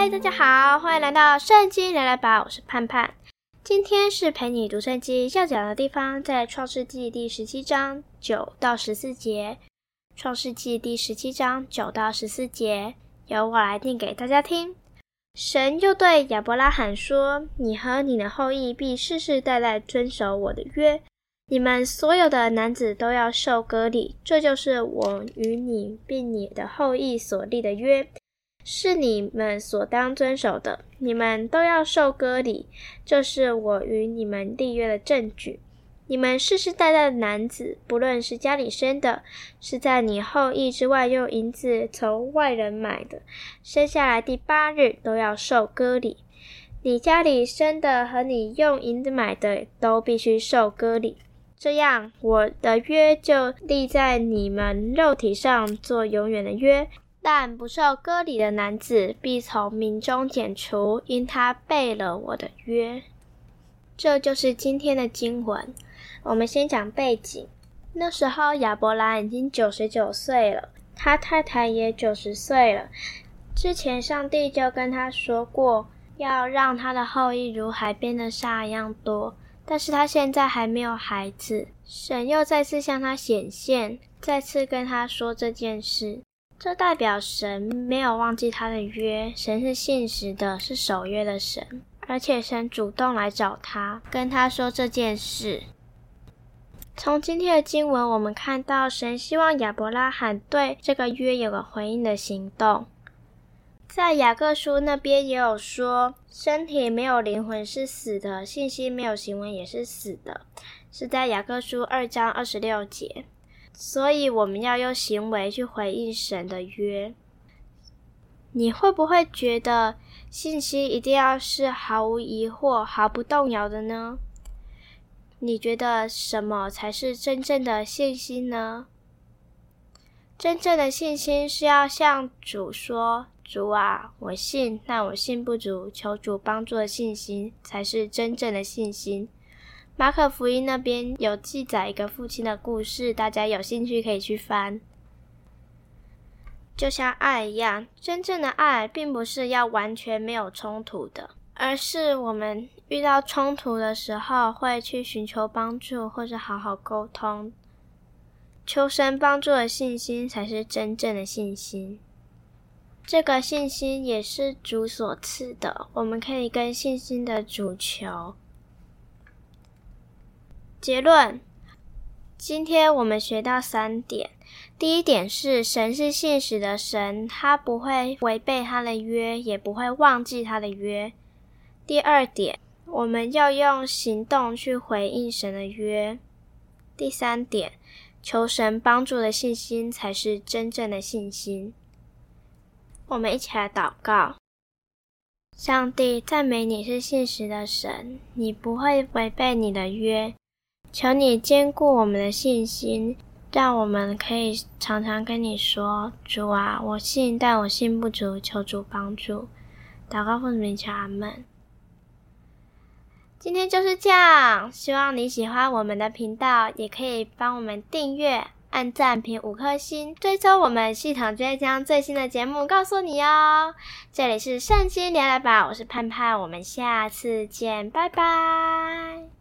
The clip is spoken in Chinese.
嗨大家好，欢迎来到圣经聊聊吧，我是盼盼。今天是陪你读圣经要讲的地方，在创世纪第十七章九到十四节。创世纪第十七章九到十四节，由我来念给大家听。神又对亚伯拉罕说：“你和你的后裔必世世代代遵守我的约，你们所有的男子都要受割礼，这就是我与你并你的后裔所立的约。”是你们所当遵守的，你们都要受割礼，这是我与你们立约的证据。你们世世代代的男子，不论是家里生的，是在你后裔之外用银子从外人买的，生下来第八日都要受割礼。你家里生的和你用银子买的，都必须受割礼。这样，我的约就立在你们肉体上，做永远的约。但不受割礼的男子，必从民中剪除，因他背了我的约。这就是今天的经文。我们先讲背景。那时候亚伯兰已经九十九岁了，他太太也九十岁了。之前上帝就跟他说过，要让他的后裔如海边的沙一样多。但是他现在还没有孩子，神又再次向他显现，再次跟他说这件事。这代表神没有忘记他的约，神是信实的，是守约的神，而且神主动来找他，跟他说这件事。从今天的经文，我们看到神希望亚伯拉罕对这个约有个回应的行动。在雅各书那边也有说，身体没有灵魂是死的，信心没有行为也是死的，是在雅各书二章二十六节。所以我们要用行为去回应神的约。你会不会觉得信心一定要是毫无疑惑、毫不动摇的呢？你觉得什么才是真正的信心呢？真正的信心是要向主说：“主啊，我信，但我信不足，求主帮助的信心，才是真正的信心。”马可福音那边有记载一个父亲的故事，大家有兴趣可以去翻。就像爱一样，真正的爱并不是要完全没有冲突的，而是我们遇到冲突的时候会去寻求帮助，或者好好沟通，求神帮助的信心才是真正的信心。这个信心也是主所赐的，我们可以跟信心的主求。结论：今天我们学到三点。第一点是，神是信实的神，他不会违背他的约，也不会忘记他的约。第二点，我们要用行动去回应神的约。第三点，求神帮助的信心才是真正的信心。我们一起来祷告：上帝，赞美你是信实的神，你不会违背你的约。求你坚固我们的信心，让我们可以常常跟你说：“主啊，我信，但我信不足，求主帮助。”祷告奉主名求，阿门。今天就是这样，希望你喜欢我们的频道，也可以帮我们订阅、按赞、评五颗星，追踪我们系统，就会将最新的节目告诉你哦。这里是圣经聊聊吧，我是盼盼，我们下次见，拜拜。